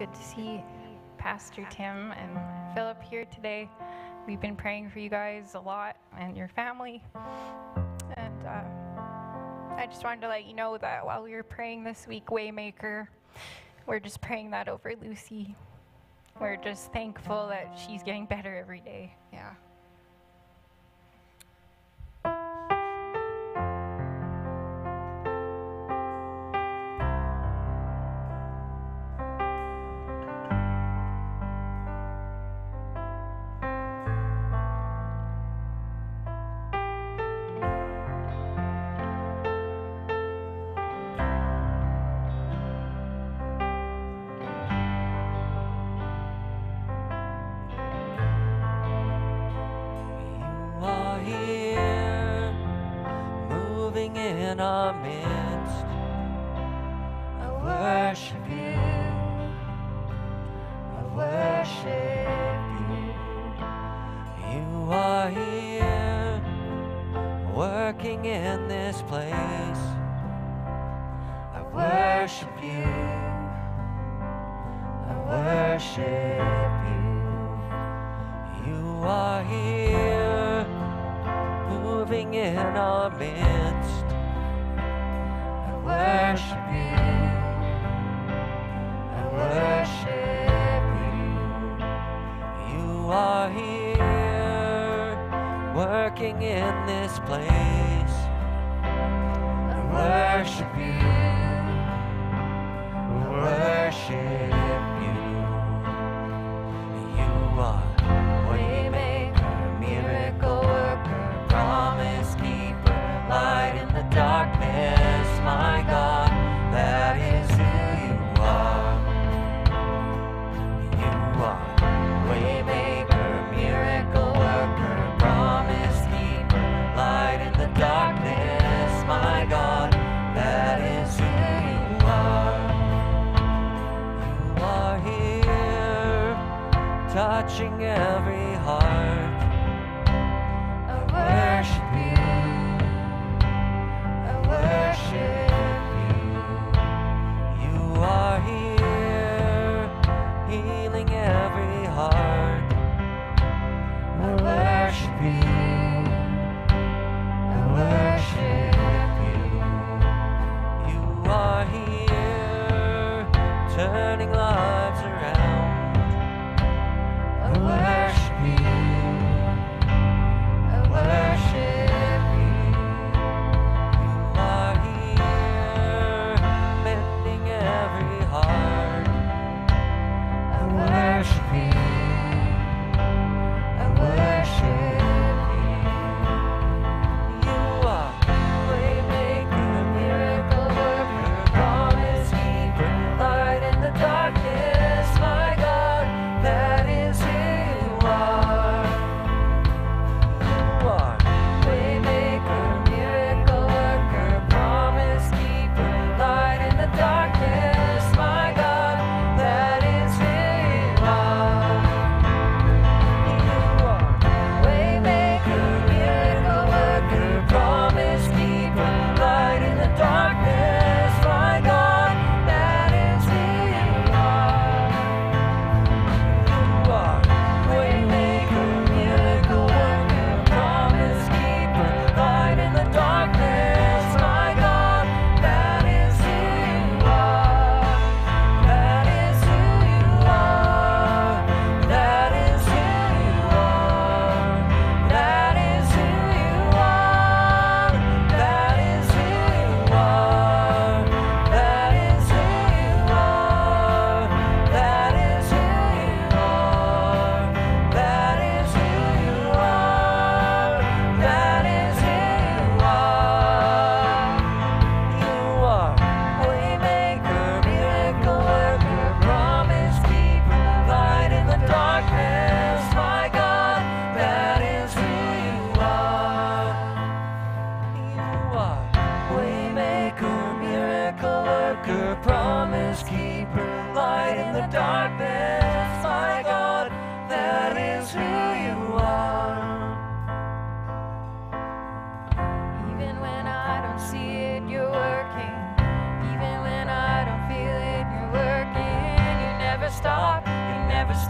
good to see Pastor Tim and Philip here today. We've been praying for you guys a lot and your family. And uh, I just wanted to let you know that while we were praying this week, Waymaker, we're just praying that over Lucy. We're just thankful that she's getting better every day.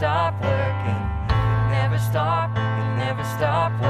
stop working. It never stop, it never stop working.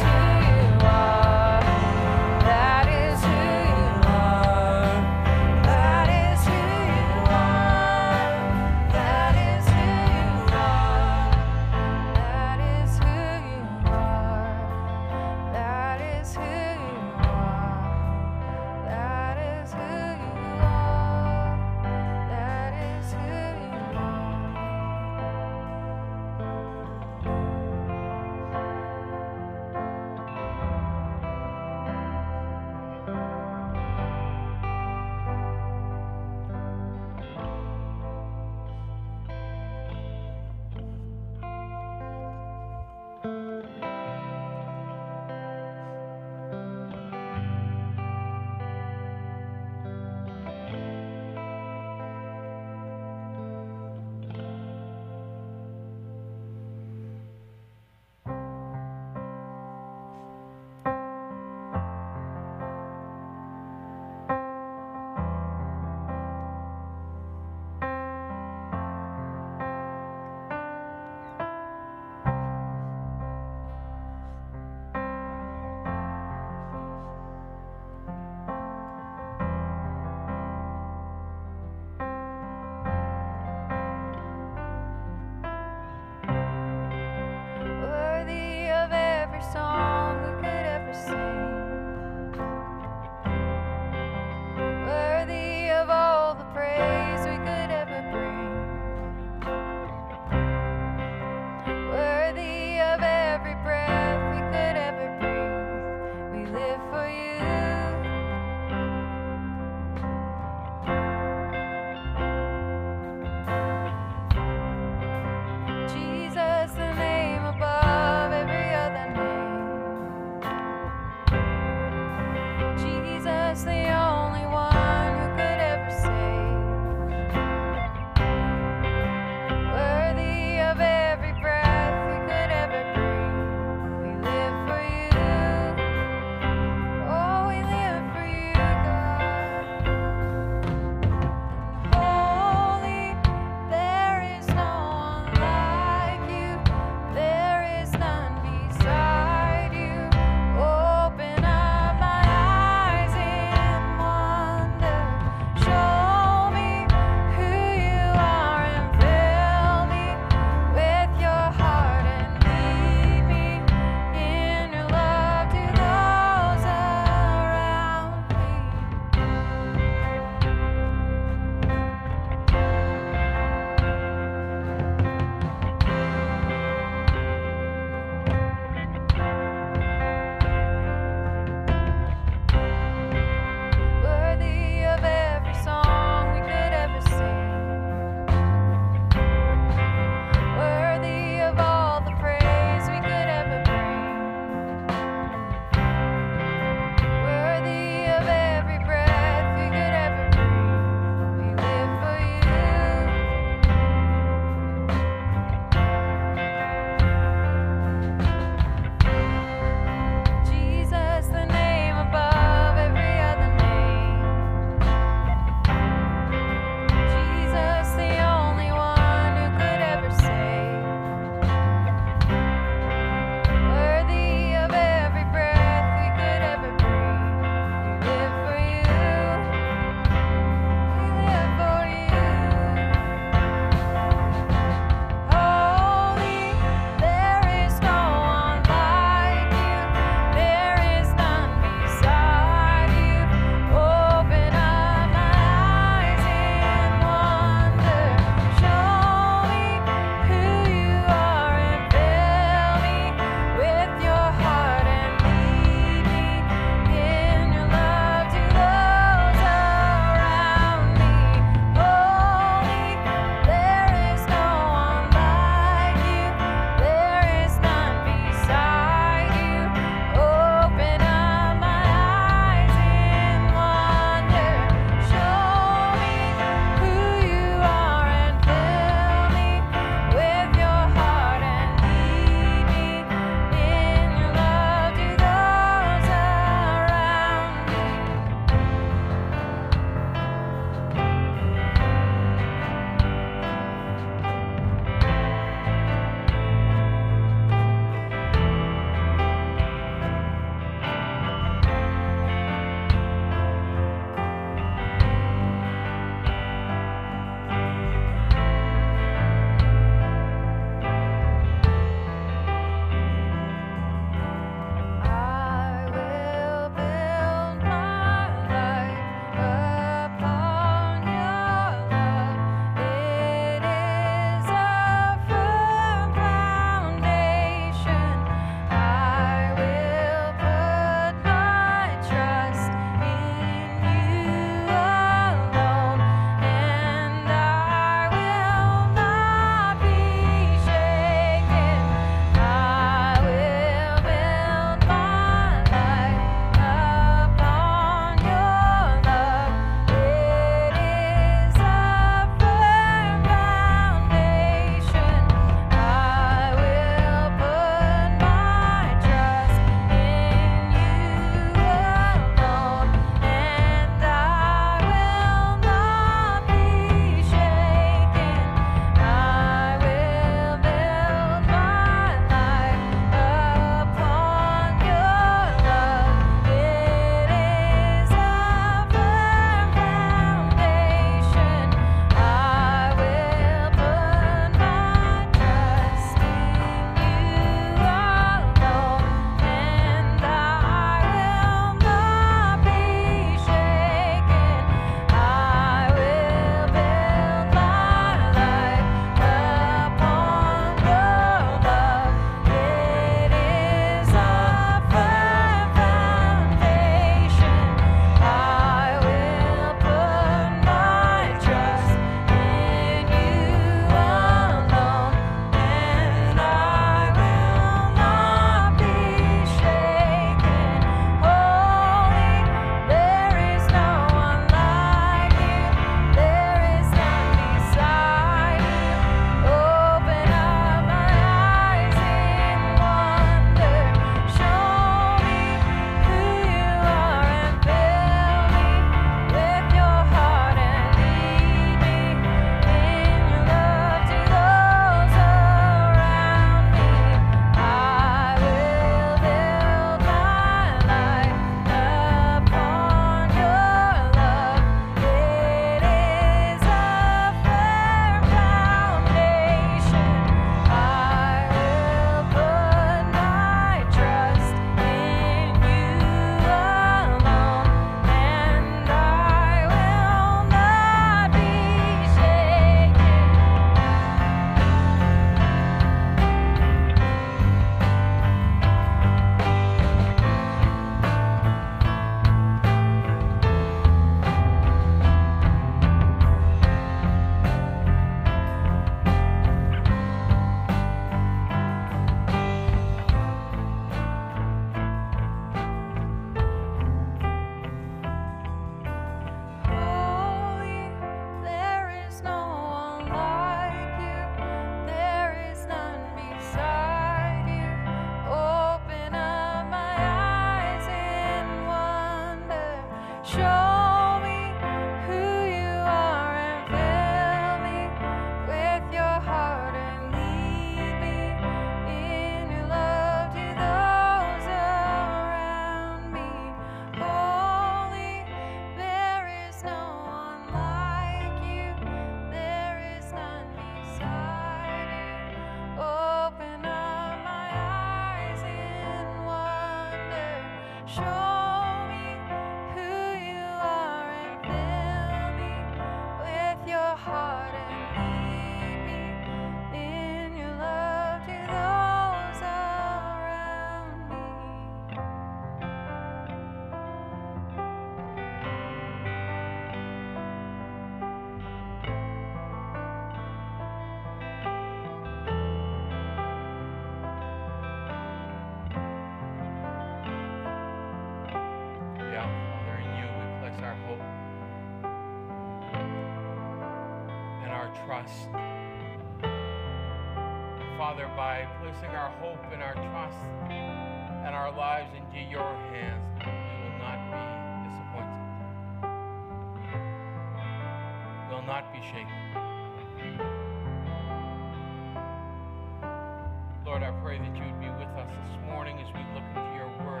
Pray that you would be with us this morning as we look into your word.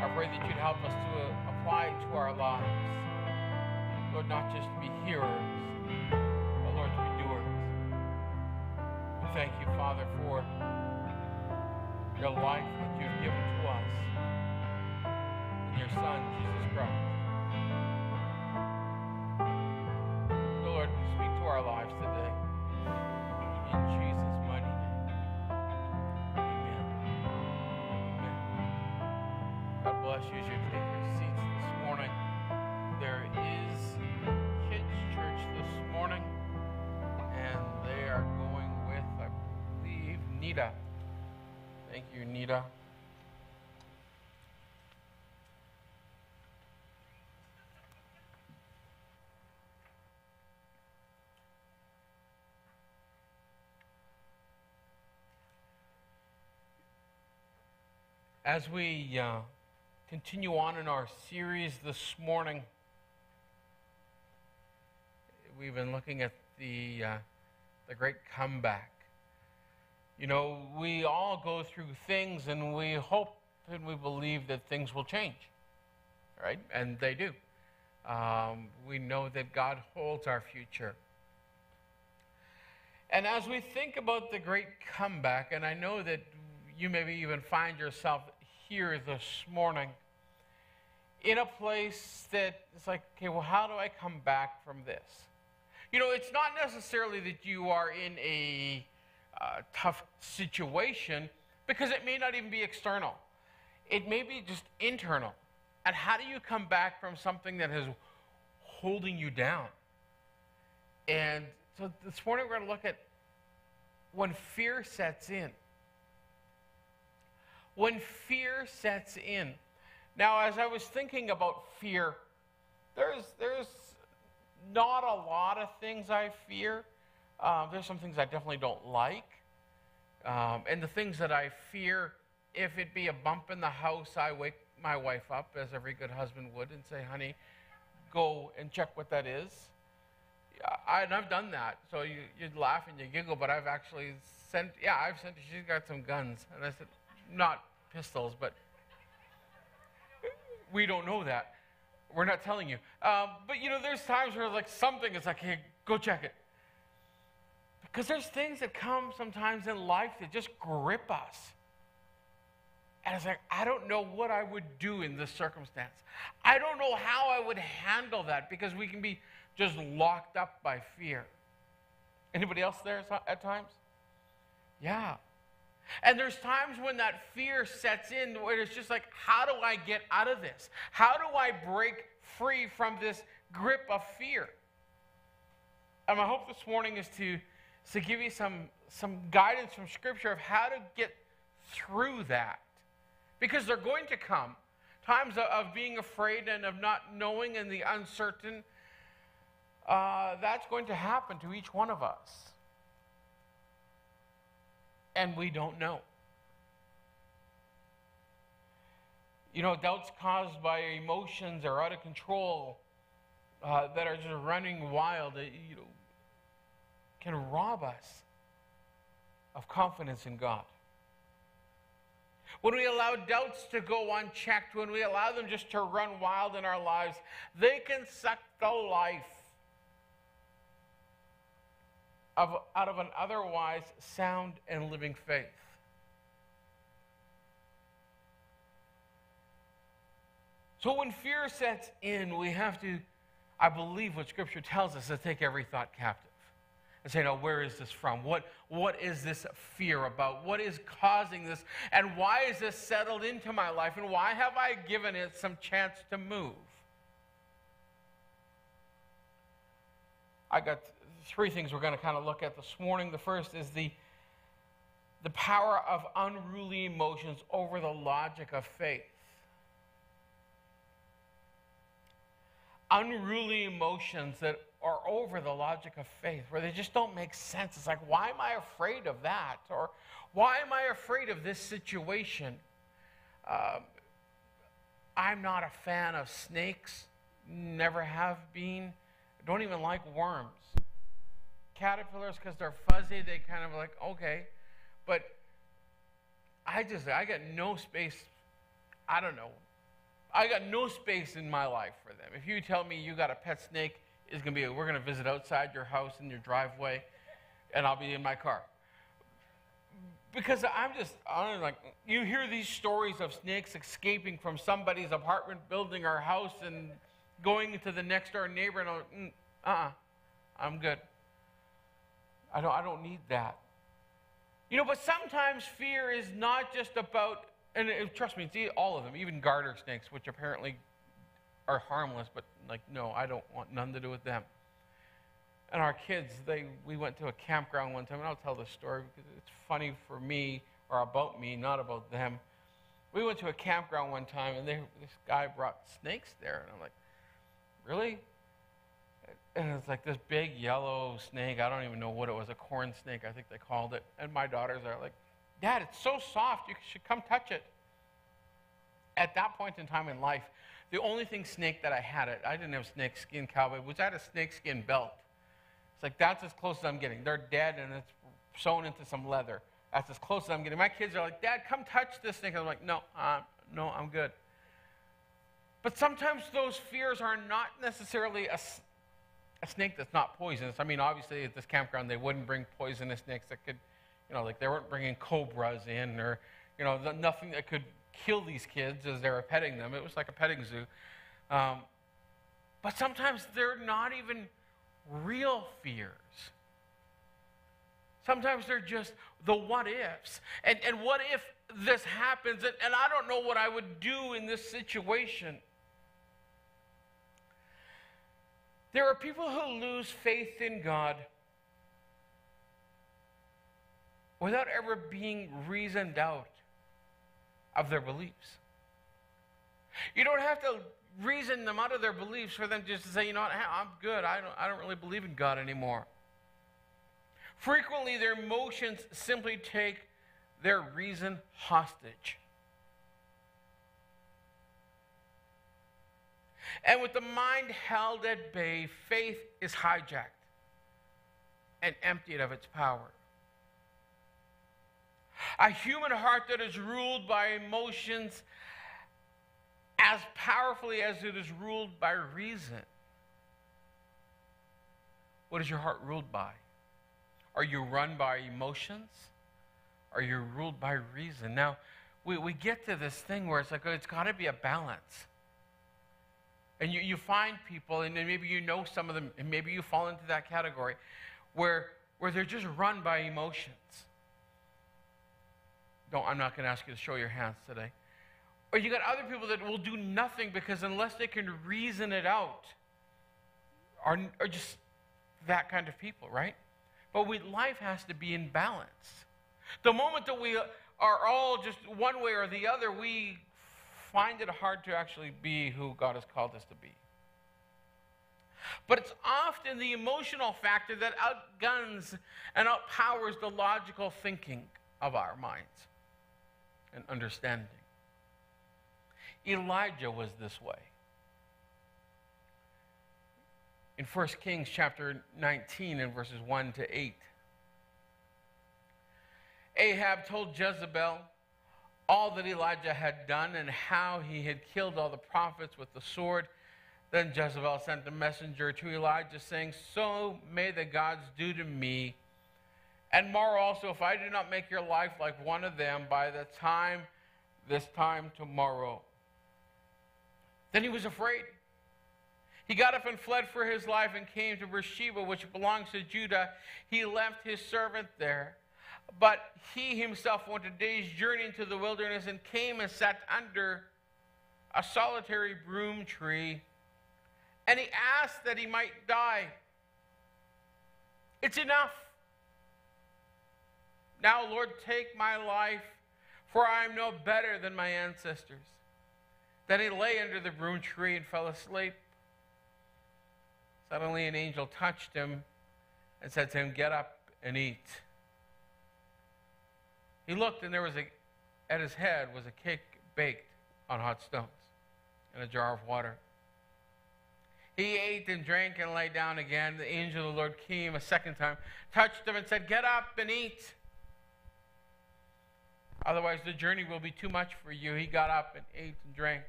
I pray that you'd help us to uh, apply it to our lives. Lord, not just to be hearers, but Lord, to be doers. We thank you, Father, for your life that you've given to us in your Son, Jesus Christ. Nita. Thank you, Nita. As we uh, continue on in our series this morning, we've been looking at the, uh, the great comeback. You know, we all go through things and we hope and we believe that things will change, right? And they do. Um, we know that God holds our future. And as we think about the great comeback, and I know that you maybe even find yourself here this morning in a place that it's like, okay, well, how do I come back from this? You know, it's not necessarily that you are in a tough situation because it may not even be external, it may be just internal. And how do you come back from something that is holding you down? And so this morning we're going to look at when fear sets in. When fear sets in. Now, as I was thinking about fear, there's, there's not a lot of things I fear. Uh, there's some things I definitely don't like. Um, and the things that I fear, if it be a bump in the house, I wake my wife up, as every good husband would, and say, honey, go and check what that is. I, and I've done that. So you, you'd laugh and you giggle, but I've actually sent, yeah, I've sent, she's got some guns. And I said, not pistols, but we don't know that. We're not telling you. Um, but you know, there's times where like something is like, hey, go check it. Because there's things that come sometimes in life that just grip us. And it's like, I don't know what I would do in this circumstance. I don't know how I would handle that because we can be just locked up by fear. Anybody else there at times? Yeah. And there's times when that fear sets in where it's just like, how do I get out of this? How do I break free from this grip of fear? And my hope this morning is to, to give you some, some guidance from Scripture of how to get through that. Because they're going to come. Times of, being afraid and of not knowing and the uncertain. Uh, that's going to happen to each one of us and we don't know. You know, doubts caused by emotions are out of control uh, that are just running wild, uh, you know, can rob us of confidence in God. When we allow doubts to go unchecked, when we allow them just to run wild in our lives, they can suck the life of, out of an otherwise sound and living faith. So when fear sets in, we have to, I believe what Scripture tells us, to take every thought captive and say, now, where is this from? What, what is this fear about? What is causing this? And why is this settled into my life? And why have I given it some chance to move? I got three things we're going to kind of look at this morning. The first is the, the power of unruly emotions over the logic of faith. Unruly emotions that are over the logic of faith, where they just don't make sense. It's like, why am I afraid of that? Or why am I afraid of this situation? Um, I'm not a fan of snakes, never have been. Don't even like worms. Caterpillars, because they're fuzzy, they kind of like, okay. But I just, I got no space. I don't know. I got no space in my life for them. If you tell me you got a pet snake, it's going to be, we're going to visit outside your house in your driveway, and I'll be in my car. Because I'm just, I'm like, you hear these stories of snakes escaping from somebody's apartment building or house and going into the next door neighbor, and I'm mm, uh-uh, I'm good. I don't, I don't need that. You know, but sometimes fear is not just about, and it, trust me, see all of them, even garter snakes, which apparently are harmless, but like, no, I don't want none to do with them. And our kids, they, we went to a campground one time, and I'll tell this story because it's funny for me or about me, not about them. We went to a campground one time, and they, this guy brought snakes there, and I'm like, really? And it's like this big yellow snake. I don't even know what it was, a corn snake, I think they called it. And my daughters are like, Dad, it's so soft, you should come touch it. At that point in time in life, the only thing snake that I had it, I didn't have snake skin cowboy, was I had a snake skin belt. It's like that's as close as I'm getting. They're dead and it's sewn into some leather. That's as close as I'm getting. My kids are like, Dad, come touch this snake. I'm like, no, uh, no, I'm good. But sometimes those fears are not necessarily a, a snake that's not poisonous. I mean, obviously at this campground they wouldn't bring poisonous snakes that could, you know, like they weren't bringing cobras in or, you know, nothing that could kill these kids as they were petting them. It was like a petting zoo. Um, but sometimes they're not even real fears. Sometimes they're just the what ifs. And, and what if this happens? And, and I don't know what I would do in this situation. There are people who lose faith in God without ever being reasoned out of their beliefs. You don't have to reason them out of their beliefs for them just to say, you know what, I'm good. I don't, I don't really believe in God anymore. Frequently, their emotions simply take their reason hostage. And with the mind held at bay, faith is hijacked and emptied of its power. A human heart that is ruled by emotions as powerfully as it is ruled by reason. What is your heart ruled by? Are you run by emotions? Are you ruled by reason? Now, we, we get to this thing where it's like, oh, it's got to be a balance. And you, you find people, and maybe you know some of them, and maybe you fall into that category, where, where they're just run by emotions. Don't, I'm not going to ask you to show your hands today. Or you got other people that will do nothing because unless they can reason it out, are, are just that kind of people, right? But we, life has to be in balance. The moment that we are all just one way or the other, we find it hard to actually be who God has called us to be. But it's often the emotional factor that outguns and outpowers the logical thinking of our minds and understanding. Elijah was this way. In 1 Kings chapter 19 and verses 1 to 8, Ahab told Jezebel all that Elijah had done and how he had killed all the prophets with the sword. Then Jezebel sent a messenger to Elijah, saying, So may the gods do to me, and more also, if I do not make your life like one of them by the time this time tomorrow. Then he was afraid. He got up and fled for his life and came to Beersheba, which belongs to Judah. He left his servant there. But he himself went a day's journey into the wilderness and came and sat under a solitary broom tree. And he asked that he might die. It's enough. Now, Lord, take my life, for I am no better than my ancestors. Then he lay under the broom tree and fell asleep. Suddenly, an angel touched him and said to him, Get up and eat. He looked, and there was a, at his head was a cake baked on hot stones and a jar of water. He ate and drank and lay down again. The angel of the Lord came a second time, touched him, and said, Get up and eat. Otherwise, the journey will be too much for you. He got up and ate and drank.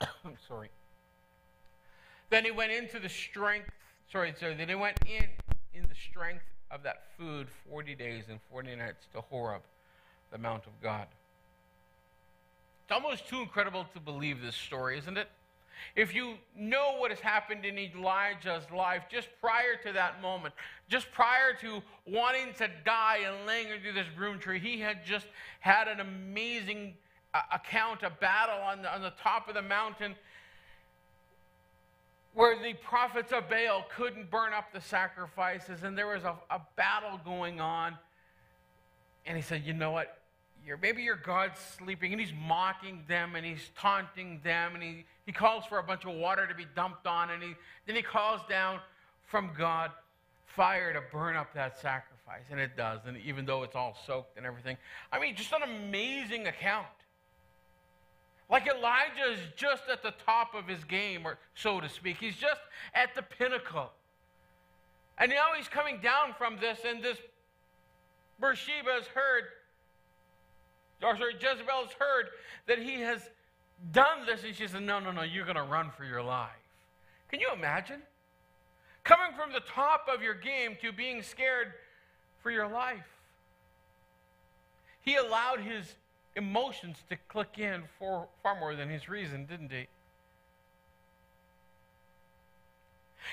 I'm sorry. Then he went into the strength, sorry, sorry, then he went in in the strength of that food 40 days and 40 nights to Horeb, the Mount of God. It's almost too incredible to believe this story, isn't it? If you know what has happened in Elijah's life just prior to that moment, just prior to wanting to die and laying under this broom tree, he had just had an amazing uh, account, a battle on the, on the top of the mountain where the prophets of Baal couldn't burn up the sacrifices, and there was a, a battle going on. And he said, You know what? You're, maybe your God's sleeping, and he's mocking them, and he's taunting them, and he, he calls for a bunch of water to be dumped on, and he, then he calls down from God fire to burn up that sacrifice. And it does, and even though it's all soaked and everything. I mean, just an amazing account. Like Elijah is just at the top of his game, or so to speak. He's just at the pinnacle. And now he's coming down from this, and this Bathsheba has heard, or sorry, Jezebel has heard that he has done this, and she said, No, no, no, you're going to run for your life. Can you imagine? Coming from the top of your game to being scared for your life. He allowed his emotions to click in for far more than his reason, didn't he?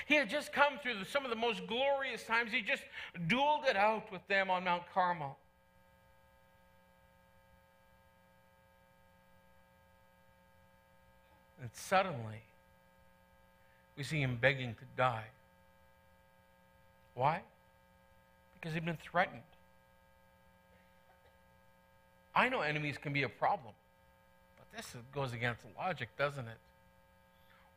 He had just come through some of the most glorious times. He just dueled it out with them on Mount Carmel. Suddenly, we see him begging to die. Why? Because he'd been threatened. I know enemies can be a problem, but this goes against logic, doesn't it?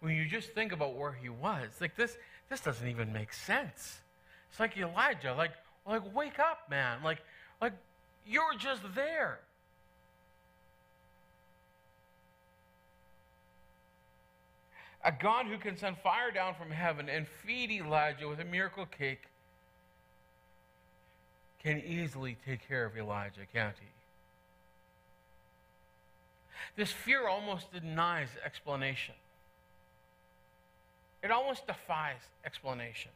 When you just think about where he was, like this, this doesn't even make sense. It's like Elijah, like, like wake up, man. Like, like you're just there. A God who can send fire down from heaven and feed Elijah with a miracle cake can easily take care of Elijah, can't he? This fear almost denies explanation. It almost defies explanation.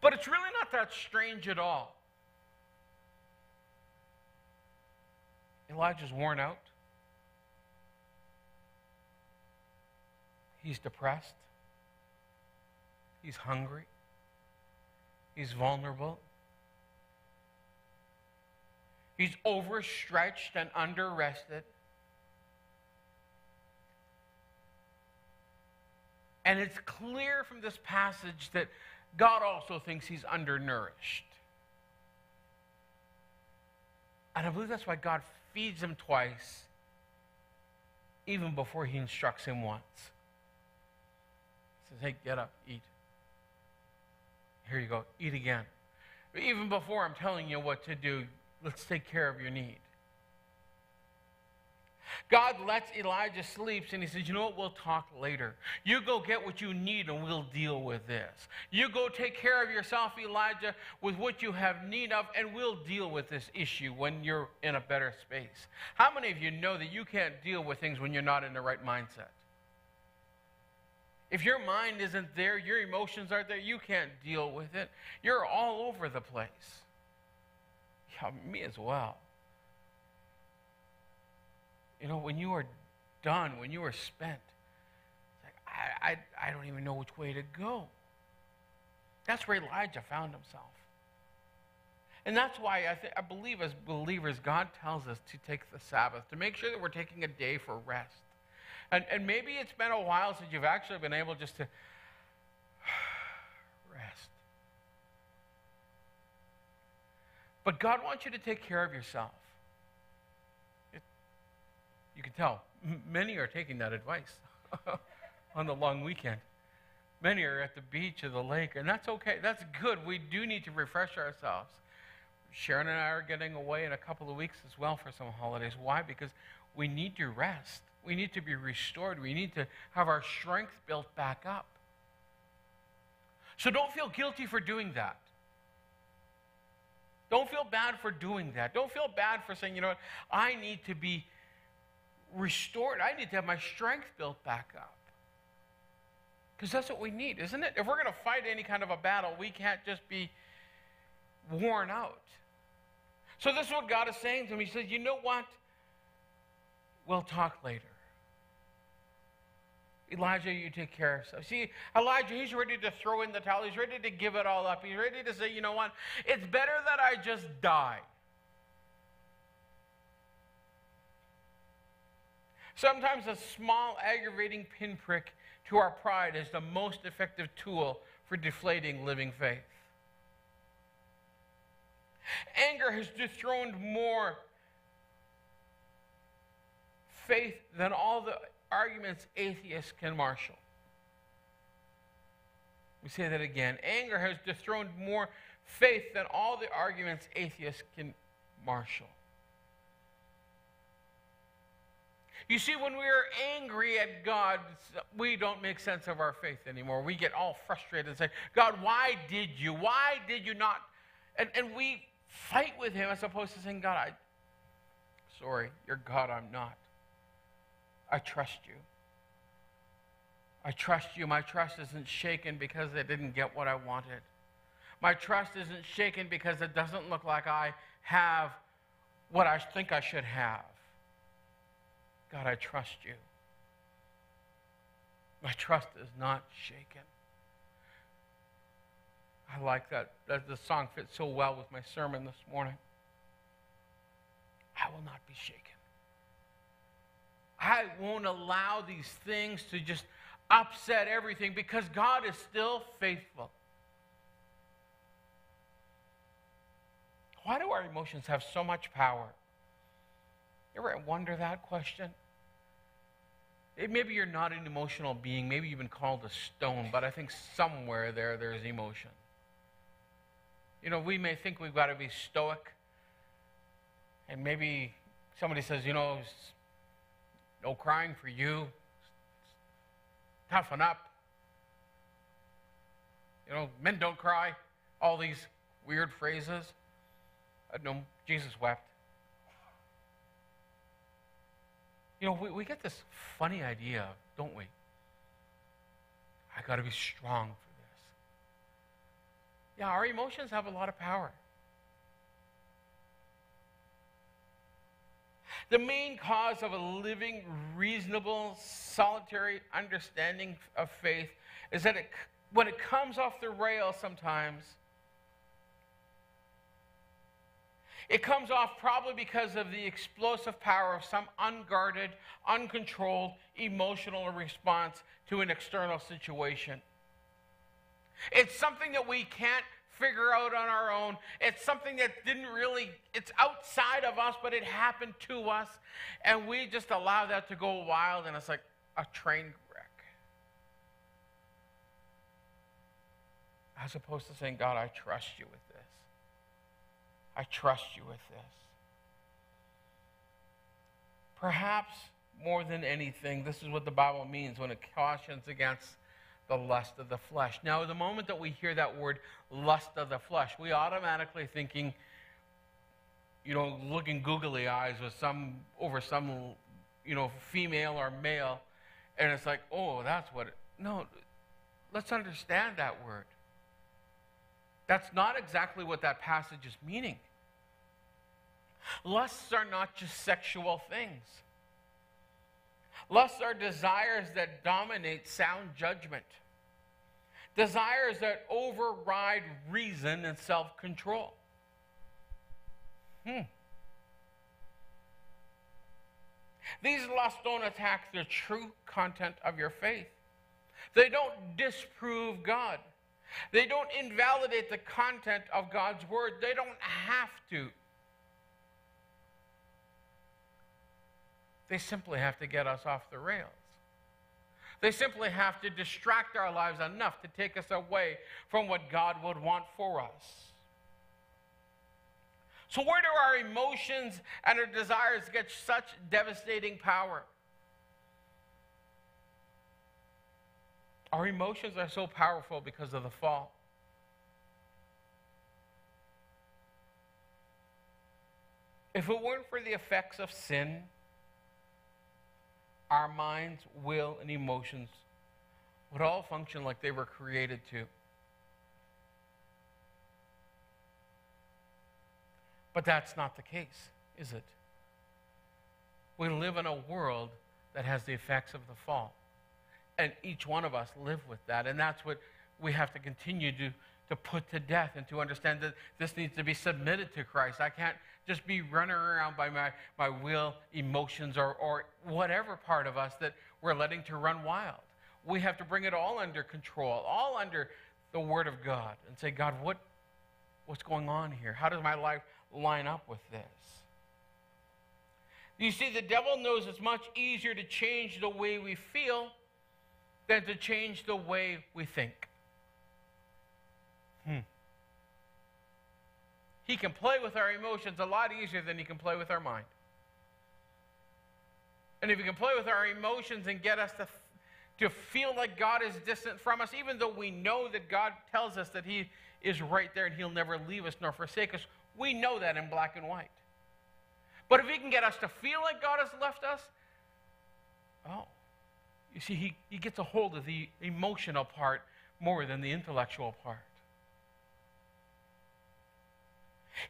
But it's really not that strange at all. Elijah's worn out. He's depressed. He's hungry. He's vulnerable. He's overstretched and underrested. And it's clear from this passage that God also thinks he's undernourished. And I believe that's why God feeds him twice, even before he instructs him once. Says, Hey, get up, eat. Here you go, eat again. Even before I'm telling you what to do, let's take care of your need. God lets Elijah sleep and he says, You know what? We'll talk later. You go get what you need and we'll deal with this. You go take care of yourself, Elijah, with what you have need of, and we'll deal with this issue when you're in a better space. How many of you know that you can't deal with things when you're not in the right mindset? If your mind isn't there, your emotions aren't there, you can't deal with it. You're all over the place. Yeah, me as well. You know, when you are done, when you are spent, like, I, I, I don't even know which way to go. That's where Elijah found himself. And that's why I, th- I believe as believers, God tells us to take the Sabbath, to make sure that we're taking a day for rest. And, and maybe it's been a while since you've actually been able just to rest. But God wants you to take care of yourself. You can tell many are taking that advice on the long weekend. Many are at the beach or the lake, and that's okay. That's good. We do need to refresh ourselves. Sharon and I are getting away in a couple of weeks as well for some holidays. Why? Because we need to rest. We need to be restored. We need to have our strength built back up. So don't feel guilty for doing that. Don't feel bad for doing that. Don't feel bad for saying, you know what, I need to be restored. I need to have my strength built back up. Because that's what we need, isn't it? If we're going to fight any kind of a battle, we can't just be worn out. So, this is what God is saying to me. He says, You know what? We'll talk later. Elijah, you take care of stuff. See, Elijah, he's ready to throw in the towel. He's ready to give it all up. He's ready to say, you know what? It's better that I just die. Sometimes a small aggravating pinprick to our pride is the most effective tool for deflating living faith. Anger has dethroned more faith than all the arguments atheists can marshal. We say that again. Anger has dethroned more faith than all the arguments atheists can marshal. You see, when we are angry at God, we don't make sense of our faith anymore. We get all frustrated and say, God, why did you? Why did you not? And, and we fight with Him as opposed to saying, God, I, sorry, you're God, I'm not. I trust you. I trust you. My trust isn't shaken because I didn't get what I wanted. My trust isn't shaken because it doesn't look like I have what I think I should have. God, I trust you. My trust is not shaken. I like that. that. The song fits so well with my sermon this morning. I will not be shaken. I won't allow these things to just upset everything because God is still faithful. Why do our emotions have so much power? You ever wonder that question? Maybe you're not an emotional being. Maybe you've been called a stone, but I think somewhere there there's emotion. You know, we may think we've got to be stoic, and maybe somebody says, you know, no crying for you. Toughen up. You know, men don't cry. All these weird phrases. Uh, no, Jesus wept. You know, we, we get this funny idea, don't we? I got to be strong for this. Yeah, our emotions have a lot of power. The main cause of a living, reasonable, solitary understanding of faith is that it, when it comes off the rail sometimes, it comes off probably because of the explosive power of some unguarded, uncontrolled emotional response to an external situation. It's something that we can't figure out on our own. It's something that didn't really, it's outside of us, but it happened to us. And we just allow that to go wild, and it's like a train wreck. As opposed to saying, God, I trust you with this. I trust you with this. Perhaps more than anything, this is what the Bible means when it cautions against the lust of the flesh. Now, the moment that we hear that word lust of the flesh, we automatically thinking, you know, looking googly eyes with some over some, you know, female or male, and it's like, oh, that's what it. No, let's understand that word. That's not exactly what that passage is meaning. Lusts are not just sexual things. Lusts are desires that dominate sound judgment, desires that override reason and self control. Hmm. These lusts don't attack the true content of your faith. They don't disprove God. They don't invalidate the content of God's word. They don't have to. They simply have to get us off the rails. They simply have to distract our lives enough to take us away from what God would want for us. So, where do our emotions and our desires get such devastating power? Our emotions are so powerful because of the fall. If it weren't for the effects of sin, our minds, will, and emotions would all function like they were created to. But that's not the case, is it? We live in a world that has the effects of the fall. And each one of us live with that. And that's what we have to continue to, to put to death and to understand that this needs to be submitted to Christ. I can't just be running around by my, my will, emotions, or, or whatever part of us that we're letting to run wild. We have to bring it all under control, all under the Word of God, and say, God, what, what's going on here? How does my life line up with this? You see, the devil knows it's much easier to change the way we feel than to change the way we think. Hmm. He can play with our emotions a lot easier than he can play with our mind. And if he can play with our emotions and get us to, to feel like God is distant from us, even though we know that God tells us that he is right there and he'll never leave us nor forsake us, we know that in black and white. But if he can get us to feel like God has left us, oh, you see, he, he gets a hold of the emotional part more than the intellectual part.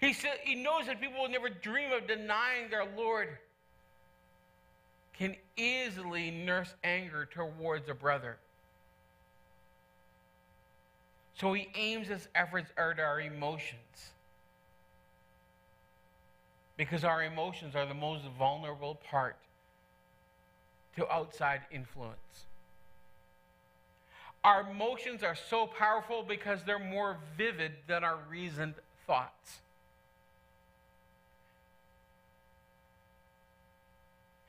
He, said, he knows that people will never dream of denying their Lord, can easily nurse anger towards a brother. So he aims his efforts at our emotions. Because our emotions are the most vulnerable part to outside influence. Our emotions are so powerful because they're more vivid than our reasoned thoughts.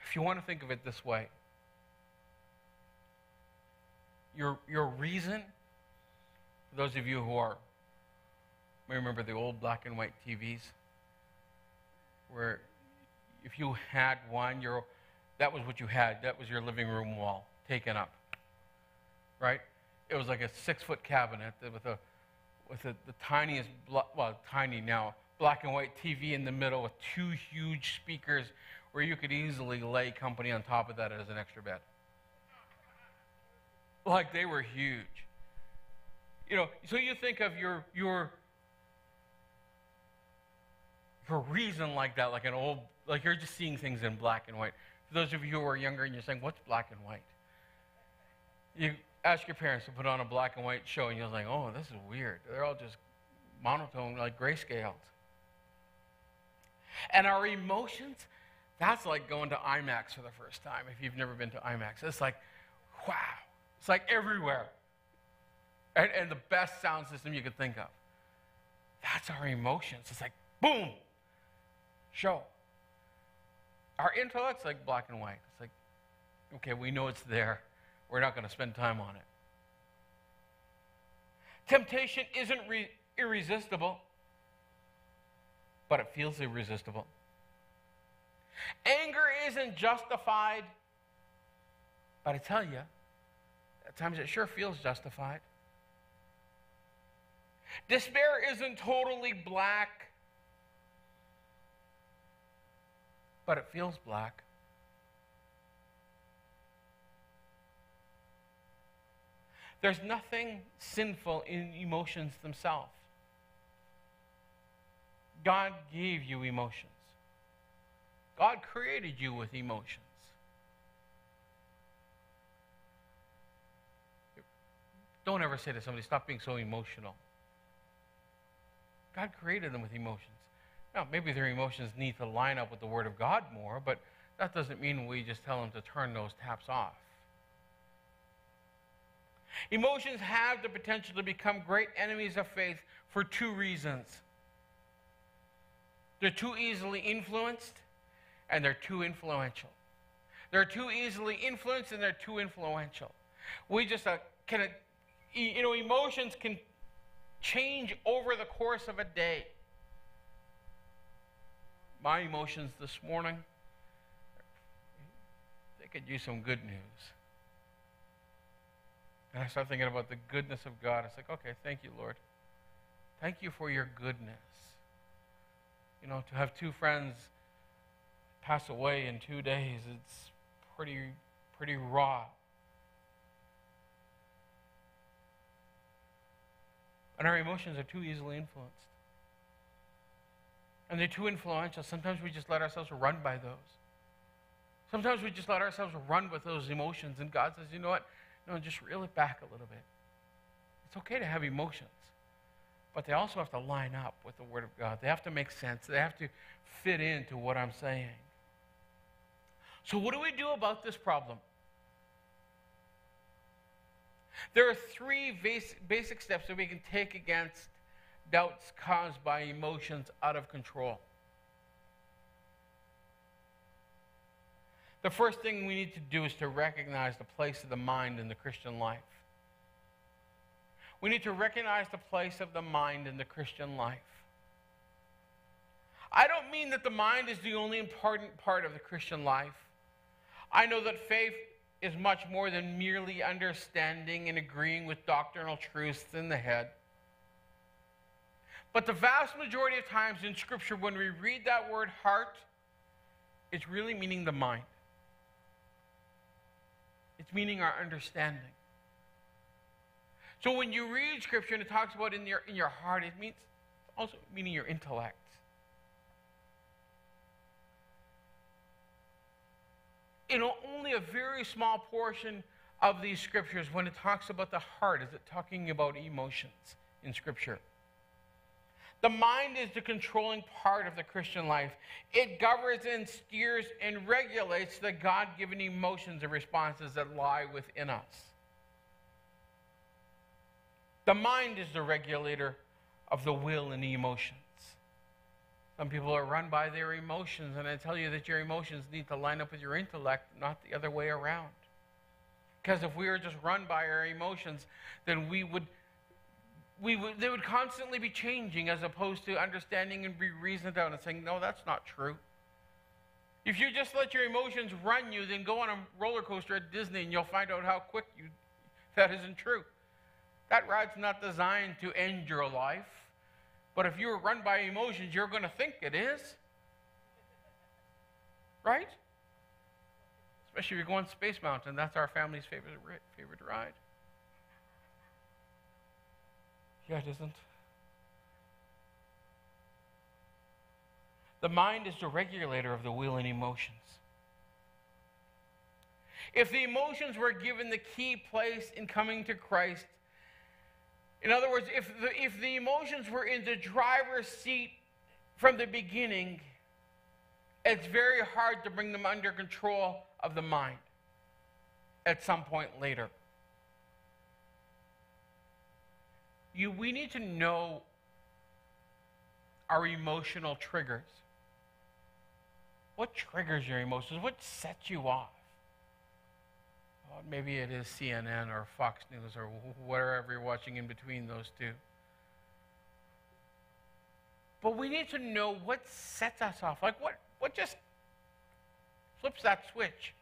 If you want to think of it this way, your, your reason, those of you who are, remember the old black and white TVs, where if you had one, your, that was what you had. That was your living room wall taken up, right? It was like a six-foot cabinet with a with a, the tiniest, well, tiny now, black and white TV in the middle with two huge speakers where you could easily lay company on top of that as an extra bed. Like they were huge. You know, so you think of your your your reason like that, like an old, like you're just seeing things in black and white. For those of you who are younger and you're saying, what's black and white? You ask your parents to put on a black and white show, and you're like, oh, this is weird. They're all just monotone, like grayscales. And our emotions, that's like going to IMAX for the first time if you've never been to IMAX. It's like, wow. It's like everywhere. And, and the best sound system you could think of. That's our emotions. It's like, boom, show. Our intellect's like black and white. It's like, okay, we know it's there. We're not going to spend time on it. Temptation isn't re- irresistible, but it feels irresistible. Anger isn't justified, but I tell you, at times it sure feels justified. Despair isn't totally black, but it feels black. There's nothing sinful in emotions themselves. God gave you emotions. God created you with emotions. Don't ever say to somebody, stop being so emotional. God created them with emotions. Now, maybe their emotions need to line up with the Word of God more, but that doesn't mean we just tell them to turn those taps off. Emotions have the potential to become great enemies of faith for two reasons. They're too easily influenced and they're too influential. They're too easily influenced and they're too influential. We just uh, can, uh, you know, emotions can change over the course of a day. My emotions this morning, they could use some good news. And I start thinking about the goodness of God. It's like, okay, thank you, Lord. Thank you for your goodness. You know, to have two friends pass away in two days, it's pretty, pretty raw. And our emotions are too easily influenced. And they're too influential. Sometimes we just let ourselves run by those. Sometimes we just let ourselves run with those emotions. And God says, you know what? No, just reel it back a little bit. It's okay to have emotions, but they also have to line up with the Word of God. They have to make sense, they have to fit into what I'm saying. So, what do we do about this problem? There are three basic steps that we can take against doubts caused by emotions out of control. The first thing we need to do is to recognize the place of the mind in the Christian life. We need to recognize the place of the mind in the Christian life. I don't mean that the mind is the only important part of the Christian life. I know that faith is much more than merely understanding and agreeing with doctrinal truths in the head. But the vast majority of times in Scripture, when we read that word heart, it's really meaning the mind. It's meaning our understanding. So when you read Scripture and it talks about in your, in your heart, it means also meaning your intellect. In only a very small portion of these scriptures, when it talks about the heart, is it talking about emotions in Scripture? The mind is the controlling part of the Christian life. It governs and steers and regulates the God given emotions and responses that lie within us. The mind is the regulator of the will and the emotions. Some people are run by their emotions, and I tell you that your emotions need to line up with your intellect, not the other way around. Because if we were just run by our emotions, then we would we would, they would constantly be changing as opposed to understanding and be reasoned out and saying, no, that's not true. If you just let your emotions run you, then go on a roller coaster at Disney and you'll find out how quick you, that isn't true. That ride's not designed to end your life. But if you're run by emotions, you're going to think it is. Right? Especially if you're going Space Mountain. That's our family's favorite, favorite ride. Yeah, it isn't. The mind is the regulator of the will and emotions. If the emotions were given the key place in coming to Christ, in other words, if the, if the emotions were in the driver's seat from the beginning, it's very hard to bring them under control of the mind at some point later. you, we need to know our emotional triggers. What triggers your emotions? What sets you off? Maybe it is CNN or Fox News or wherever you're watching in between those two. But we need to know what sets us off. Like what, what just flips that switch?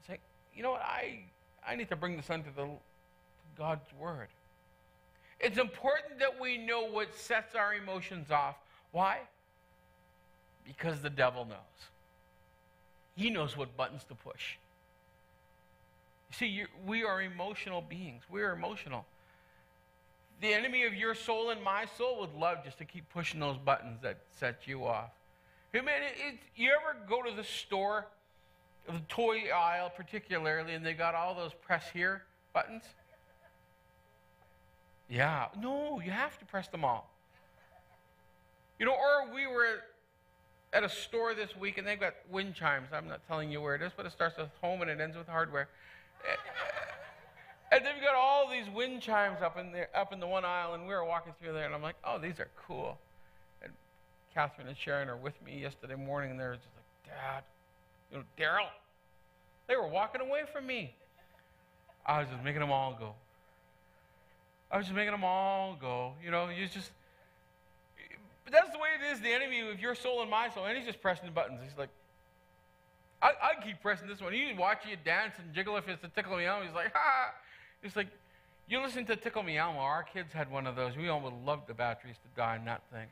It's like, you know what, I, I need to bring this under the, to God's word. It's important that we know what sets our emotions off. Why? Because the devil knows. He knows what buttons to push. You see, we are emotional beings. We are emotional. The enemy of your soul and my soul would love just to keep pushing those buttons that set you off. Hey man, it, it, you ever go to the store, the toy aisle particularly, and they got all those press here buttons? Yeah. No, you have to press them all. You know, or we were at a store this week and they've got wind chimes. I'm not telling you where it is, but it starts with home and it ends with hardware. And they've got all these wind chimes up in there, up in the one aisle, and we were walking through there, and I'm like, oh, these are cool. And Catherine and Sharon are with me yesterday morning, and they're just like, Dad, you know, Daryl, They were walking away from me. I was just making them all go. I was just making them all go. You know, you just. But that's the way it is. The enemy of your soul and my soul, and he's just pressing the buttons. He's like, I, I keep pressing this one. You watch you dance and jiggle if it's a tickle me elmo. He's like, ha! It's like, you listen to Tickle Me Elmo. Our kids had one of those. We almost loved the batteries to die in that thing.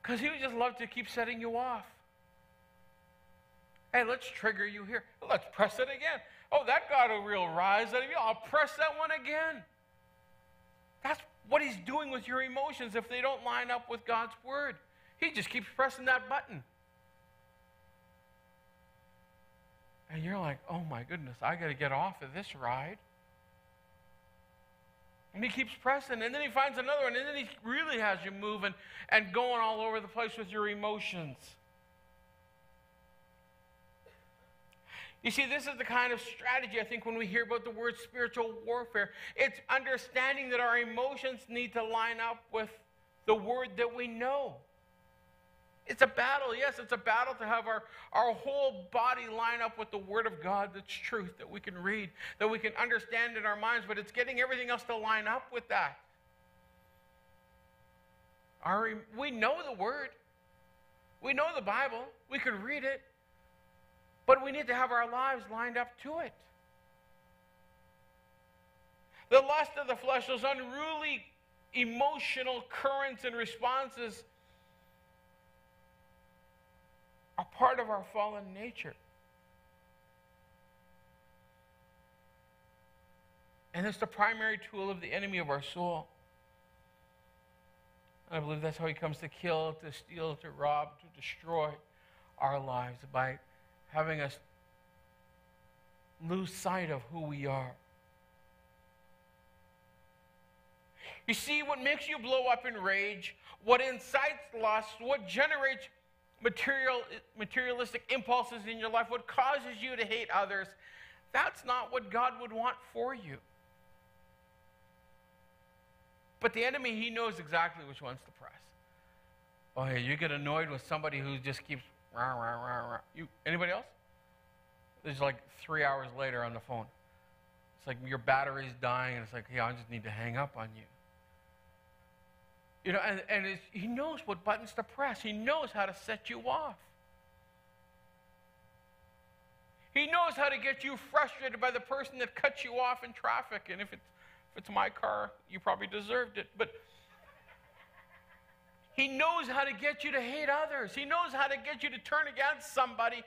Because he would just love to keep setting you off. Hey, let's trigger you here. Let's press it again. Oh, that got a real rise out of you. I'll press that one again. That's what he's doing with your emotions if they don't line up with God's word. He just keeps pressing that button. And you're like, oh my goodness, I got to get off of this ride. And he keeps pressing, and then he finds another one, and then he really has you moving and going all over the place with your emotions. You see, this is the kind of strategy I think when we hear about the word spiritual warfare. It's understanding that our emotions need to line up with the word that we know. It's a battle, yes, it's a battle to have our, our whole body line up with the Word of God that's truth, that we can read, that we can understand in our minds, but it's getting everything else to line up with that. Our, we know the Word, we know the Bible, we can read it, but we need to have our lives lined up to it. The lust of the flesh, those unruly emotional currents and responses are part of our fallen nature. And it's the primary tool of the enemy of our soul. And I believe that's how he comes to kill, to steal, to rob, to destroy our lives by having us lose sight of who we are. You see, what makes you blow up in rage, what incites lust, what generates material, materialistic impulses in your life, what causes you to hate others, that's not what God would want for you. But the enemy, he knows exactly which ones to press. Oh, yeah, you get annoyed with somebody who just keeps rah, rah, rah, rah. You, anybody else? There's like three hours later on the phone. It's like your battery's dying, and it's like, yeah, I just need to hang up on you. You know, and, and he knows what buttons to press. He knows how to set you off. He knows how to get you frustrated by the person that cuts you off in traffic. And if it's, if it's my car, you probably deserved it. But he knows how to get you to hate others. He knows how to get you to turn against somebody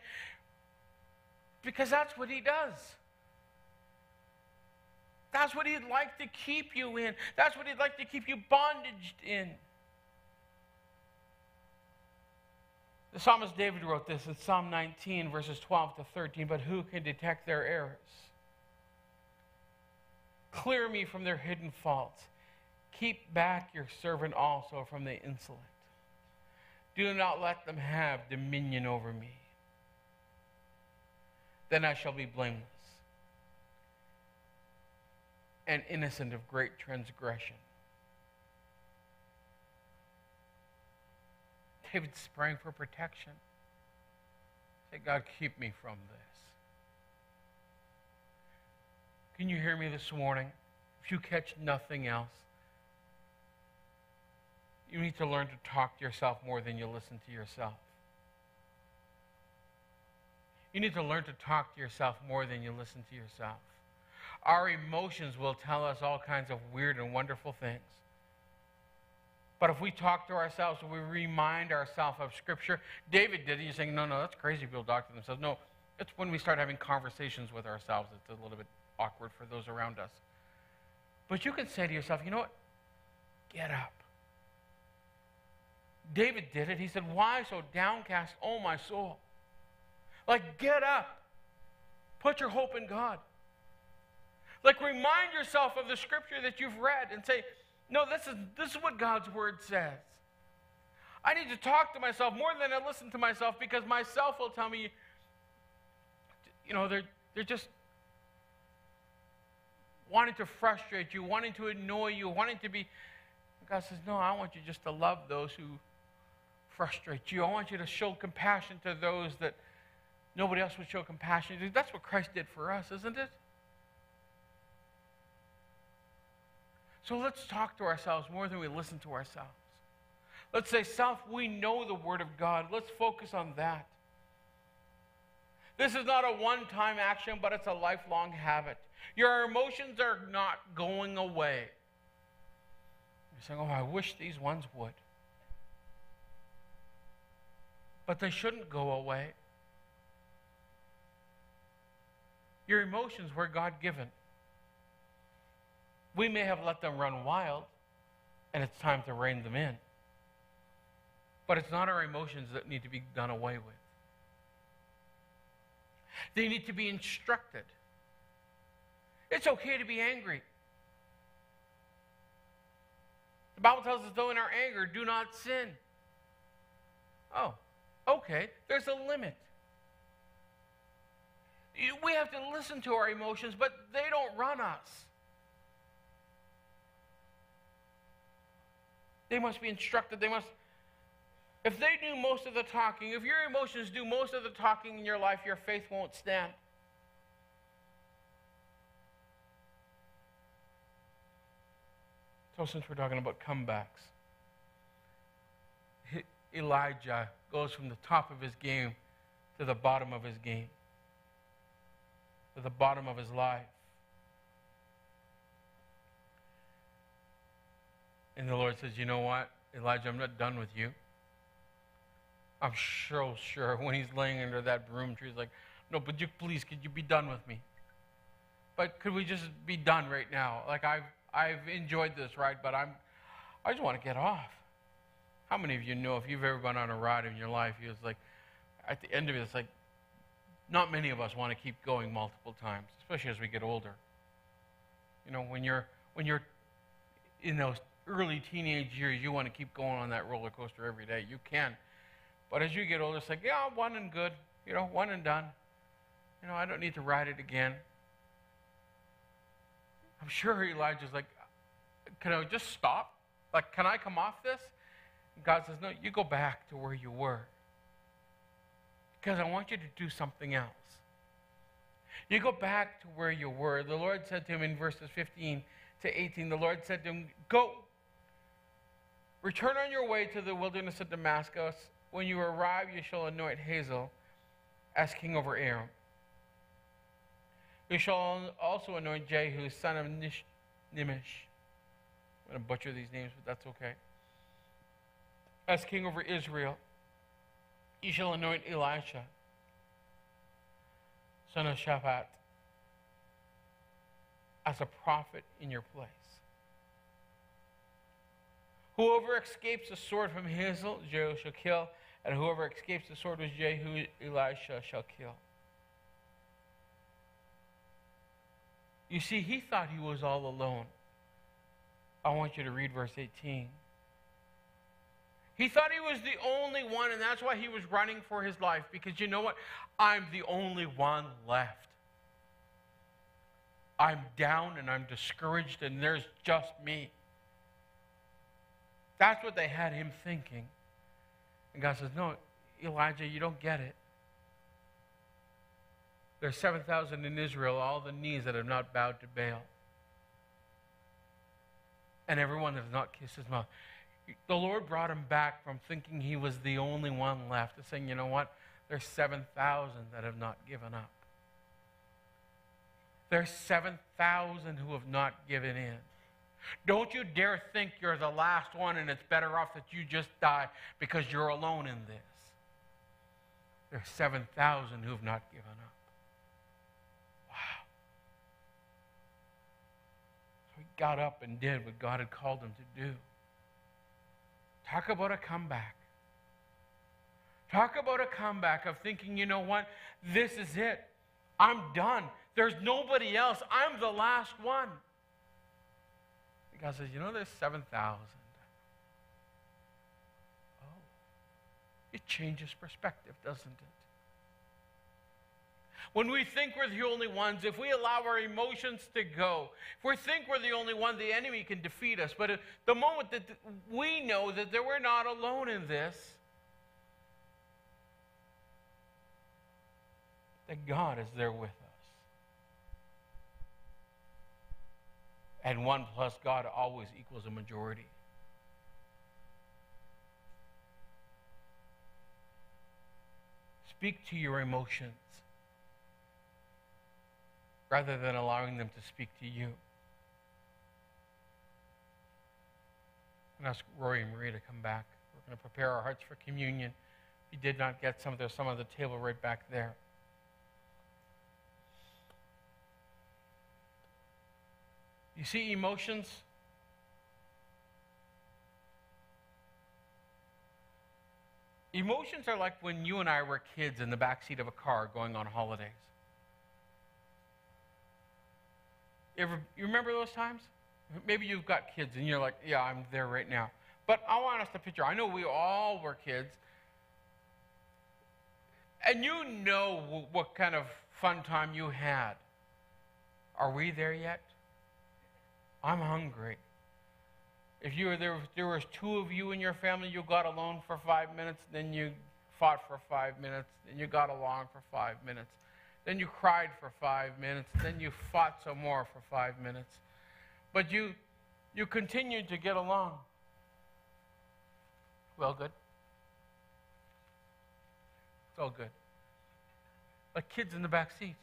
because that's what he does. That's what he'd like to keep you in. That's what he'd like to keep you bondaged in. The psalmist David wrote this in Psalm 19, verses 12 to 13. But who can detect their errors? Clear me from their hidden faults. Keep back your servant also from the insolent. Do not let them have dominion over me. Then I shall be blameless and innocent of great transgression. David's praying for protection. Say, God, keep me from this. Can you hear me this morning? If you catch nothing else, you need to learn to talk to yourself more than you listen to yourself. You need to learn to talk to yourself more than you listen to yourself. Our emotions will tell us all kinds of weird and wonderful things. But if we talk to ourselves, we remind ourselves of Scripture. David did it. He's saying, no, no, that's crazy people talk to themselves. No, it's when we start having conversations with ourselves, it's a little bit awkward for those around us. But you can say to yourself, you know what? Get up. David did it. He said, Why so downcast, oh my soul? Like, get up. Put your hope in God. Like remind yourself of the scripture that you've read and say, no, this is, this is what God's word says. I need to talk to myself more than I listen to myself because myself will tell me, you know, they're, they're just wanting to frustrate you, wanting to annoy you, wanting to be. God says, no, I want you just to love those who frustrate you. I want you to show compassion to those that nobody else would show compassion. To. That's what Christ did for us, isn't it? So let's talk to ourselves more than we listen to ourselves. Let's say, Self, we know the Word of God. Let's focus on that. This is not a one time action, but it's a lifelong habit. Your emotions are not going away. You're saying, Oh, I wish these ones would. But they shouldn't go away. Your emotions were God given. We may have let them run wild, and it's time to rein them in. But it's not our emotions that need to be done away with. They need to be instructed. It's okay to be angry. The Bible tells us, though, in our anger, do not sin. Oh, okay, there's a limit. We have to listen to our emotions, but they don't run us. They must be instructed. They must. If they do most of the talking, if your emotions do most of the talking in your life, your faith won't stand. So, since we're talking about comebacks, Elijah goes from the top of his game to the bottom of his game, to the bottom of his life. And the Lord says, You know what, Elijah, I'm not done with you. I'm so sure when he's laying under that broom tree, he's like, No, but you please, could you be done with me? But could we just be done right now? Like I've I've enjoyed this ride, but I'm I just want to get off. How many of you know if you've ever been on a ride in your life, it's like at the end of it, it's like not many of us want to keep going multiple times, especially as we get older. You know, when you're when you're in those early teenage years, you want to keep going on that roller coaster every day. You can. But as you get older, it's like, yeah, one and good. You know, one and done. You know, I don't need to ride it again. I'm sure Elijah's like, can I just stop? Like, can I come off this? And God says, no, you go back to where you were. Because I want you to do something else. You go back to where you were. The Lord said to him in verses 15 to 18, the Lord said to him, Go, return on your way to the wilderness of Damascus. When you arrive, you shall anoint Hazael as king over Aram. You shall also anoint Jehu, son of Nish, Nimish. I'm going to butcher these names, but that's okay. As king over Israel, you shall anoint Elisha, son of Shaphat, as a prophet in your place. Whoever escapes the sword from Hazael, Jehu shall kill, and whoever escapes the sword with Jehu, Elisha shall kill. You see, he thought he was all alone. I want you to read verse 18. He thought he was the only one, and that's why he was running for his life. Because you know what? I'm the only one left. I'm down and I'm discouraged, and there's just me. That's what they had him thinking. And God says, No, Elijah, you don't get it. There's 7,000 in Israel, all the knees that have not bowed to Baal. And everyone that has not kissed his mouth. The Lord brought him back from thinking he was the only one left to saying, you know what? There's 7,000 that have not given up. There's 7,000 who have not given in. Don't you dare think you're the last one and it's better off that you just die because you're alone in this. There are 7,000 who have not given up. Wow. So he got up and did what God had called him to do. Talk about a comeback. Talk about a comeback of thinking, you know what? This is it. I'm done. There's nobody else. I'm the last one. God says, you know, there's 7,000. Oh. It changes perspective, doesn't it? When we think we're the only ones, if we allow our emotions to go, if we think we're the only one, the enemy can defeat us. But the moment that we know that we're not alone in this, that God is there with us. And one plus God always equals a majority. Speak to your emotions rather than allowing them to speak to you. And ask Roy and Marie to come back. We're going to prepare our hearts for communion. If you did not get some, of there's some on the table right back there. You see emotions? Emotions are like when you and I were kids in the backseat of a car going on holidays. You ever you remember those times? Maybe you've got kids and you're like, yeah, I'm there right now. But I want us to picture. I know we all were kids. And you know what kind of fun time you had. Are we there yet? I'm hungry. If you were there, there was two of you in your family, you got alone for five minutes, then you fought for five minutes, then you got along for five minutes, then you cried for five minutes, then you fought some more for five minutes. But you, you continued to get along. Well, good. It's all good. Like kids in the back seat.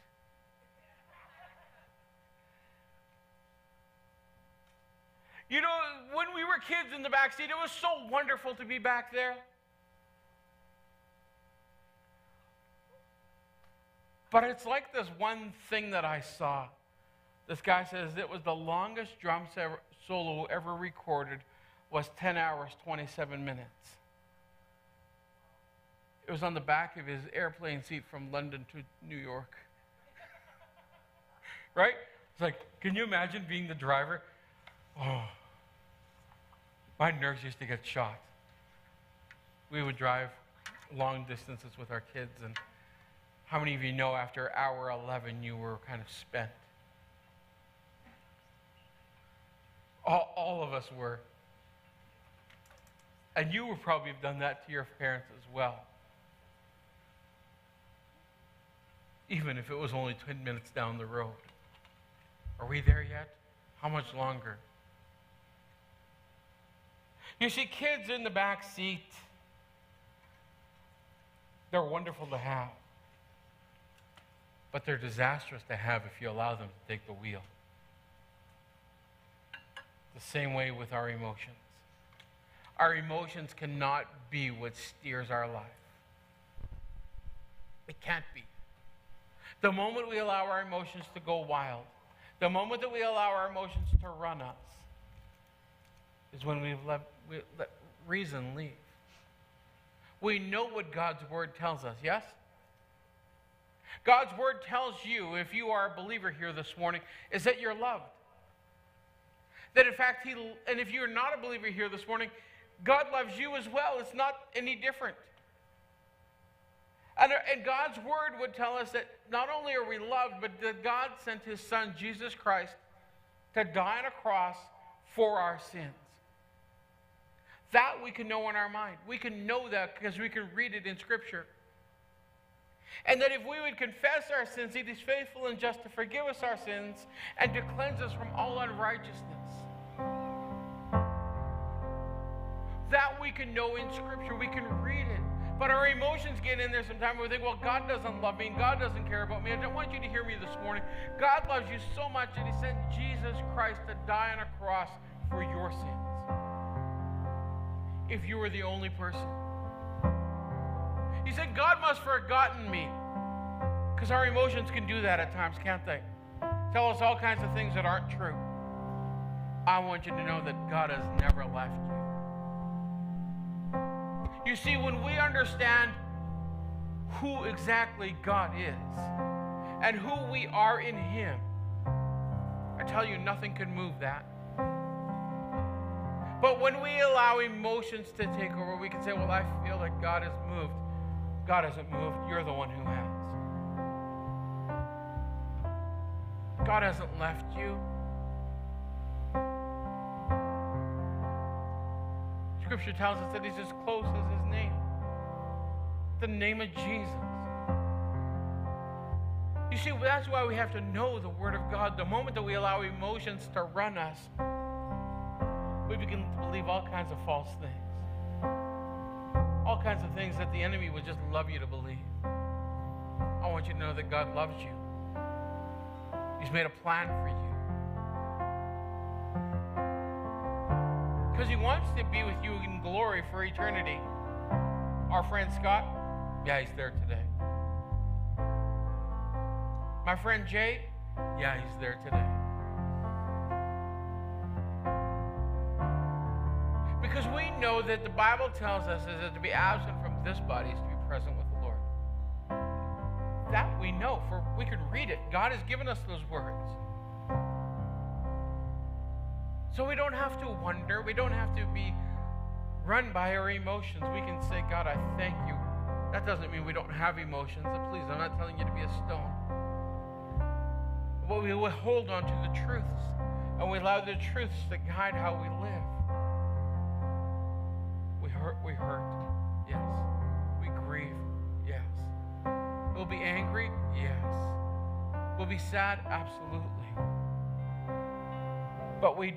You know, when we were kids in the back seat, it was so wonderful to be back there. But it's like this one thing that I saw. This guy says it was the longest drum solo ever recorded was 10 hours 27 minutes. It was on the back of his airplane seat from London to New York. right? It's like, can you imagine being the driver? Oh, my nerves used to get shot. We would drive long distances with our kids, and how many of you know after hour 11 you were kind of spent? All, all of us were. And you would probably have done that to your parents as well. Even if it was only 10 minutes down the road. Are we there yet? How much longer? You see, kids in the back seat, they're wonderful to have, but they're disastrous to have if you allow them to take the wheel. The same way with our emotions. Our emotions cannot be what steers our life. It can't be. The moment we allow our emotions to go wild, the moment that we allow our emotions to run us, is when we've let, we let reason leave. We know what God's word tells us, yes? God's word tells you, if you are a believer here this morning, is that you're loved. That in fact, He, and if you're not a believer here this morning, God loves you as well. It's not any different. And, and God's word would tell us that not only are we loved, but that God sent His Son, Jesus Christ, to die on a cross for our sins. That we can know in our mind. We can know that because we can read it in Scripture. And that if we would confess our sins, He is faithful and just to forgive us our sins and to cleanse us from all unrighteousness. That we can know in Scripture. We can read it. But our emotions get in there sometimes. We think, well, God doesn't love me and God doesn't care about me. I don't want you to hear me this morning. God loves you so much that He sent Jesus Christ to die on a cross for your sins if you were the only person. He said, God must have forgotten me. Because our emotions can do that at times, can't they? Tell us all kinds of things that aren't true. I want you to know that God has never left you. You see, when we understand who exactly God is and who we are in Him, I tell you, nothing can move that. But when we allow emotions to take over, we can say, Well, I feel like God has moved. God hasn't moved. You're the one who has. God hasn't left you. Scripture tells us that He's as close as His name. The name of Jesus. You see, that's why we have to know the Word of God. The moment that we allow emotions to run us, we begin to believe all kinds of false things. All kinds of things that the enemy would just love you to believe. I want you to know that God loves you. He's made a plan for you. Because he wants to be with you in glory for eternity. Our friend Scott, yeah, he's there today. My friend Jay, yeah, he's there today. Know that the Bible tells us is that to be absent from this body is to be present with the Lord. That we know, for we can read it. God has given us those words. So we don't have to wonder. We don't have to be run by our emotions. We can say, God, I thank you. That doesn't mean we don't have emotions. And please, I'm not telling you to be a stone. But we will hold on to the truths and we allow the truths to guide how we live. We hurt, yes. We grieve, yes. We'll be angry, yes. We'll be sad, absolutely. But we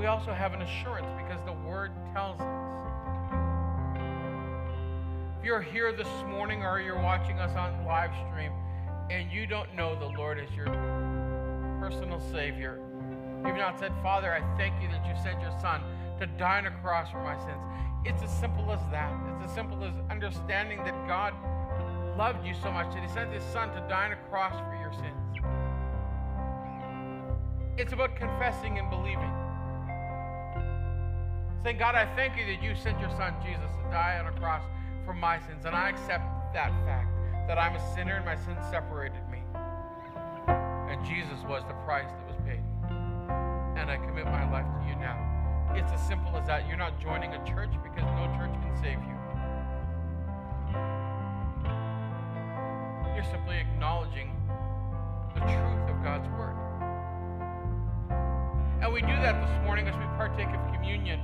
we also have an assurance because the word tells us. If you're here this morning or you're watching us on live stream and you don't know the Lord as your personal Savior, you've not said, Father, I thank you that you sent your Son to die on a cross for my sins. It's as simple as that. It's as simple as understanding that God loved you so much that He sent His Son to die on a cross for your sins. It's about confessing and believing. Saying, God, I thank you that you sent your son Jesus to die on a cross for my sins. And I accept that fact that I'm a sinner and my sins separated me. And Jesus was the price that was paid. And I commit my life to you now. It's as simple as that. You're not joining a church because no church can save you. You're simply acknowledging the truth of God's word. And we do that this morning as we partake of communion.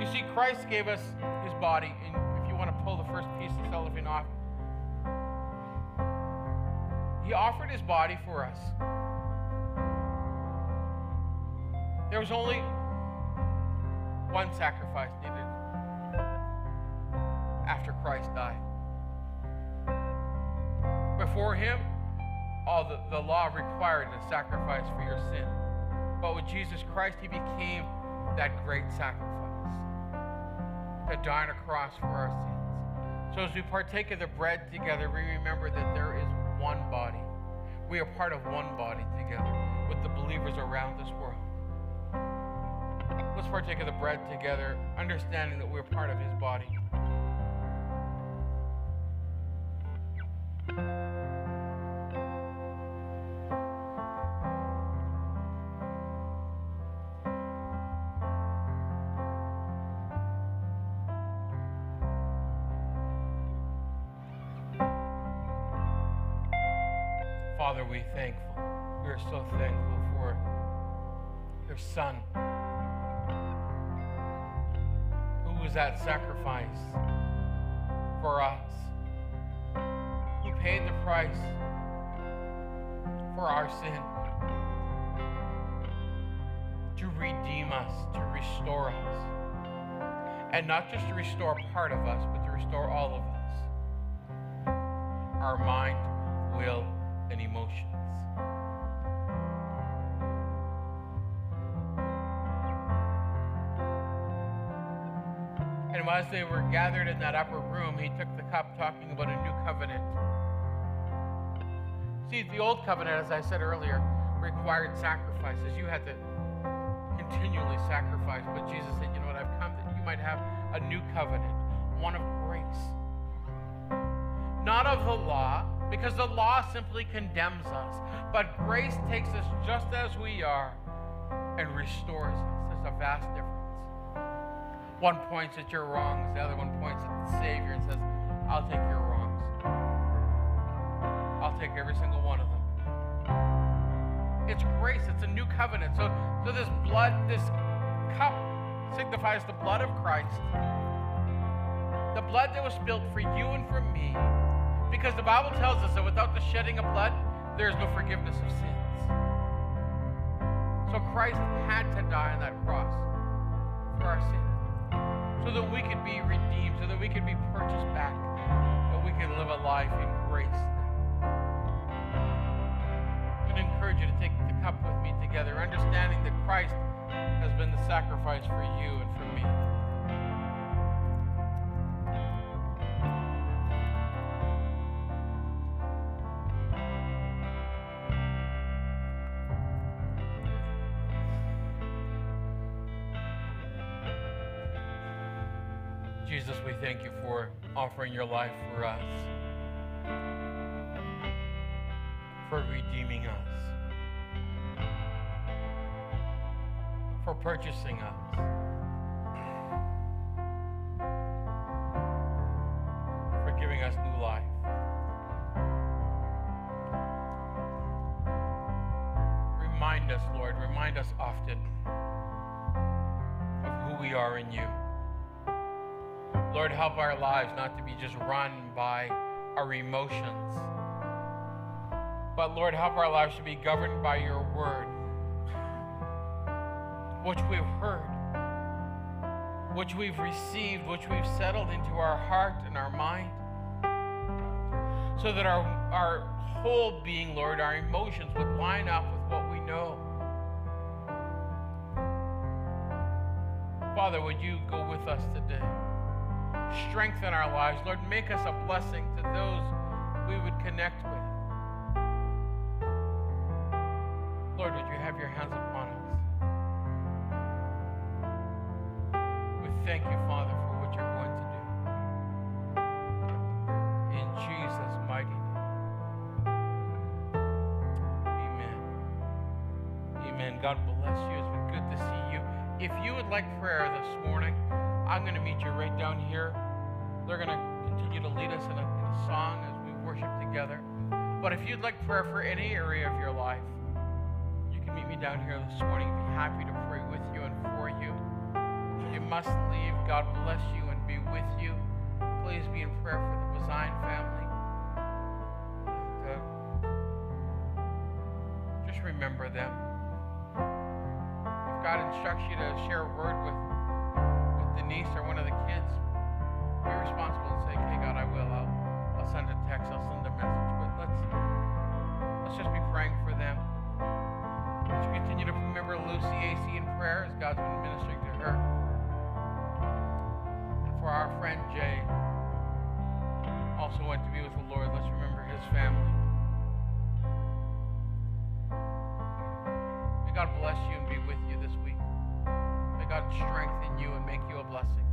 You see, Christ gave us his body, and if you want to pull the first piece of cellophane off, he offered his body for us. There was only one sacrifice needed after Christ died. Before him, all the, the law required a sacrifice for your sin. But with Jesus Christ, he became that great sacrifice to die on a cross for our sins. So as we partake of the bread together, we remember that there is one body. We are part of one body together with the believers around this world. Let's partake of the bread together, understanding that we're part of his body. Father, we thankful. We are so thankful for your Son, who was that sacrifice for us, who paid the price for our sin, to redeem us, to restore us. And not just to restore part of us, but to restore all of us our mind, will, and emotions. And as they were gathered in that upper room, he took the cup talking about a new covenant. See, the old covenant, as I said earlier, required sacrifices. You had to continually sacrifice. But Jesus said, You know what? I've come that you might have a new covenant, one of grace. Not of the law, because the law simply condemns us. But grace takes us just as we are and restores us. There's a vast difference. One points at your wrongs, the other one points at the Savior and says, I'll take your wrongs. I'll take every single one of them. It's grace, it's a new covenant. So, so this blood, this cup signifies the blood of Christ. The blood that was spilled for you and for me. Because the Bible tells us that without the shedding of blood, there is no forgiveness of sins. So Christ had to die on that cross for our sins. So that we could be redeemed, so that we could be purchased back, that we could live a life in grace. I'm going to encourage you to take the cup with me together, understanding that Christ has been the sacrifice for you and for me. Your life for us, for redeeming us, for purchasing us. Lord, help our lives not to be just run by our emotions. But Lord, help our lives to be governed by your word, which we've heard, which we've received, which we've settled into our heart and our mind. So that our, our whole being, Lord, our emotions would line up with what we know. Father, would you go with us today? Strengthen our lives. Lord, make us a blessing to those we would connect with. Prayer for any area of your life, you can meet me down here this morning. I'd be happy to pray with you and for you. You must leave. God bless you and be with you. Please be in prayer for the Bazine family. And, uh, just remember them. If God instructs you to share a word with with Denise or one of the kids, be responsible and say, "Okay, God, I will. I'll, I'll send a text. I'll send a message." But let's let's just be praying for them. Let's continue to remember Lucy AC in prayer as God's been ministering to her, and for our friend Jay, also went to be with the Lord. Let's remember his family. May God bless you and be with you this week. May God strengthen you and make you a blessing.